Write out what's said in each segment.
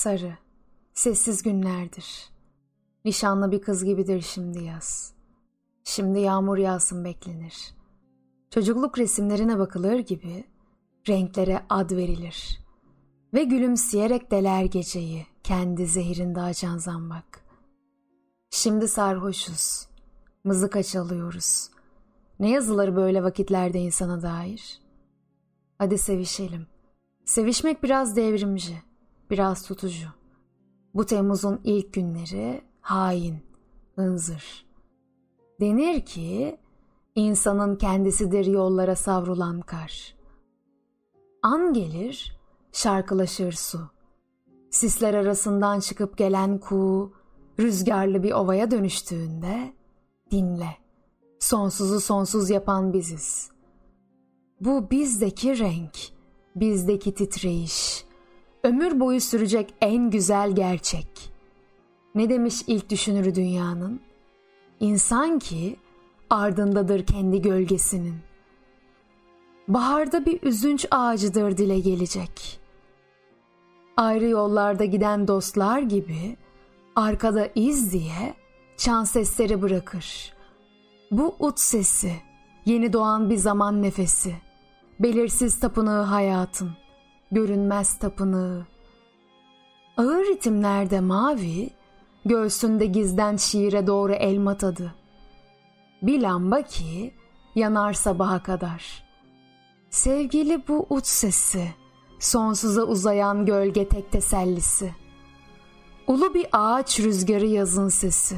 Sarı, sessiz günlerdir. Nişanlı bir kız gibidir şimdi yaz. Şimdi yağmur yağsın beklenir. Çocukluk resimlerine bakılır gibi renklere ad verilir. Ve gülümseyerek deler geceyi kendi zehirinde açan zambak. Şimdi sarhoşuz, mızıka çalıyoruz. Ne yazılır böyle vakitlerde insana dair? Hadi sevişelim. Sevişmek biraz devrimci biraz tutucu. Bu Temmuz'un ilk günleri hain, hınzır. Denir ki insanın kendisidir yollara savrulan kar. An gelir, şarkılaşır su. Sisler arasından çıkıp gelen kuğu, rüzgarlı bir ovaya dönüştüğünde dinle. Sonsuzu sonsuz yapan biziz. Bu bizdeki renk, bizdeki titreyiş, ömür boyu sürecek en güzel gerçek. Ne demiş ilk düşünürü dünyanın? İnsan ki ardındadır kendi gölgesinin. Baharda bir üzünç ağacıdır dile gelecek. Ayrı yollarda giden dostlar gibi arkada iz diye çan sesleri bırakır. Bu ut sesi, yeni doğan bir zaman nefesi, belirsiz tapınağı hayatın görünmez tapınağı. Ağır ritimlerde mavi, göğsünde gizden şiire doğru elma tadı. Bir lamba ki yanar sabaha kadar. Sevgili bu uç sesi, sonsuza uzayan gölge tek tesellisi. Ulu bir ağaç rüzgarı yazın sesi.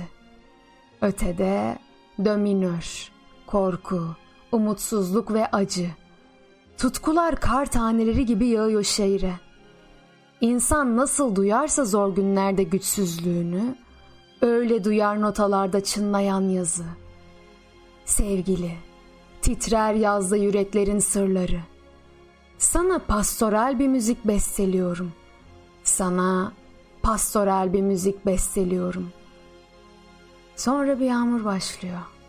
Ötede dominör, korku, umutsuzluk ve acı.'' Tutkular kar taneleri gibi yağıyor şehre. İnsan nasıl duyarsa zor günlerde güçsüzlüğünü, öyle duyar notalarda çınlayan yazı. Sevgili, titrer yazda yüreklerin sırları. Sana pastoral bir müzik besteliyorum. Sana pastoral bir müzik besteliyorum. Sonra bir yağmur başlıyor.''